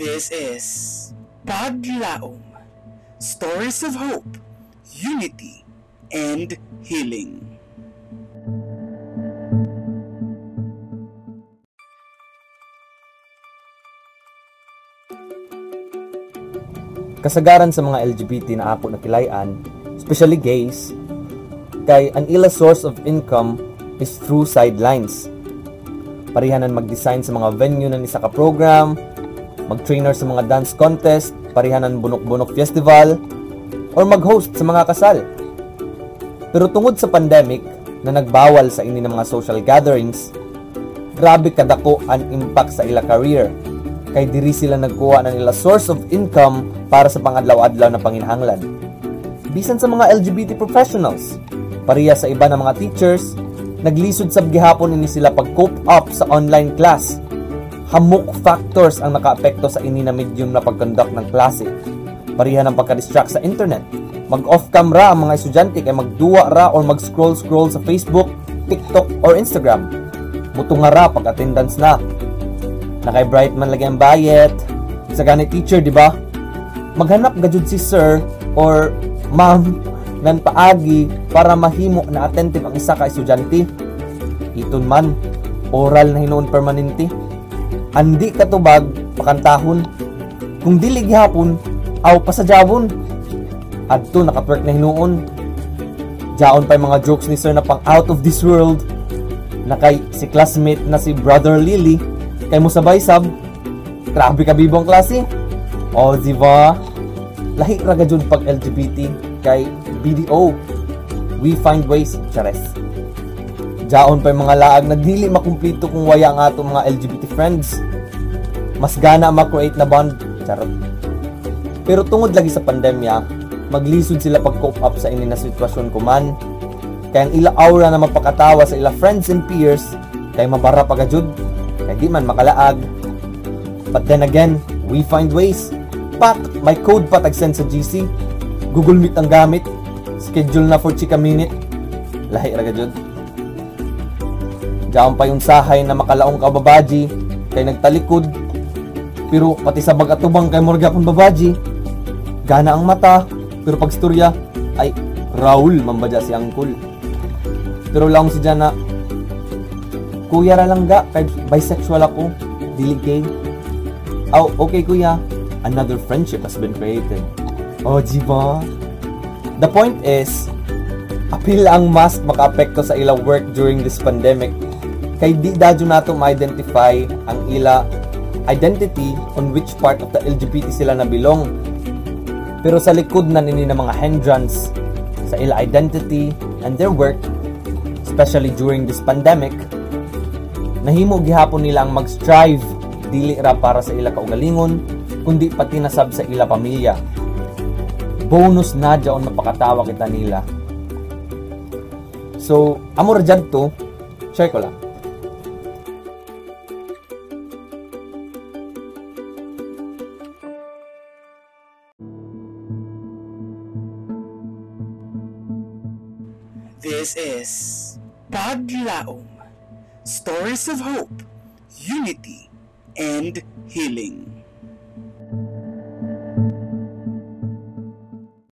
This is Paglaom Stories of Hope, Unity, and Healing. Kasagaran sa mga LGBT na ako nakilayan, especially gays, kay ang ila source of income is through sidelines. Parihanan mag-design sa mga venue na isa ka program, mag-trainer sa mga dance contest, parihanan bunok-bunok festival, or mag-host sa mga kasal. Pero tungod sa pandemic na nagbawal sa ini ng mga social gatherings, grabe kadako ang impact sa ila career kay diri sila nagkuha na nila source of income para sa pangadlaw-adlaw na panginhanglan. Bisan sa mga LGBT professionals, pariya sa iba ng mga teachers, naglisod sab gihapon ini sila pag-cope up sa online class. Hamok factors ang nakaapekto sa ini na medium na pag-conduct ng klase. Pariha ng pagka-distract sa internet. Mag-off camera ang mga estudyante kay magduwa ra or mag-scroll-scroll sa Facebook, TikTok, or Instagram. Mutunga ra pag attendance na nakay bright man lagi ang bayet sa gani teacher di ba maghanap gajud si sir or ma'am nan paagi para mahimo na attentive ang isa ka estudyante iton man oral na hinuon permanente andi katubag pakantahon. Kung dili gihapon aw pasadyawon adto nakatwerk na hinuon. Jaon pa mga jokes ni sir na pang out of this world. Na kay si classmate na si brother Lily. Kay mo sabay sab. Grabe ka bibong klase. O di ba lahi ra pag LGBT kay BDO we find ways chares jaon pa mga laag na dili makumpleto kung waya ang ato mga LGBT friends mas gana ma-create na bond charot pero tungod lagi sa pandemya maglisod sila pag cope up sa ini na sitwasyon ko man kaya ang ila aura na mapakatawa sa ila friends and peers kay mabara pa jud kaya di man makalaag. But then again, we find ways. Pak, may code pa tag-send sa GC. Google Meet ang gamit. Schedule na for chika minute. Lahi ra jud. Diyan pa yung sahay na makalaong kababaji kay nagtalikod. Pero pati sa bagatubang kay Morga pang babaji. Gana ang mata, pero pag storya ay Raul mambadya si Angkol. Pero lang si Jana, Kuya ra lang ga, kay bisexual ako, dili gay. Oh, okay kuya. Another friendship has been created. Oh, diba? The point is, apil ang mask makaapekto sa ila work during this pandemic. Kay di dadyo nato ma-identify ang ila identity on which part of the LGBT sila na belong. Pero sa likod na nini ng mga hindrance sa ila identity and their work, especially during this pandemic, nahimo gihapon nila ang mag-strive dili ra para sa ila kaugalingon kundi pati nasab sa ila pamilya. Bonus na jaon mapakatawa kita nila. So amo ra to. Share ko lang This is Paglaom Stories of Hope, Unity, and Healing.